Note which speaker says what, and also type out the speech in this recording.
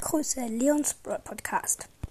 Speaker 1: Grüße, Leons Broad Podcast.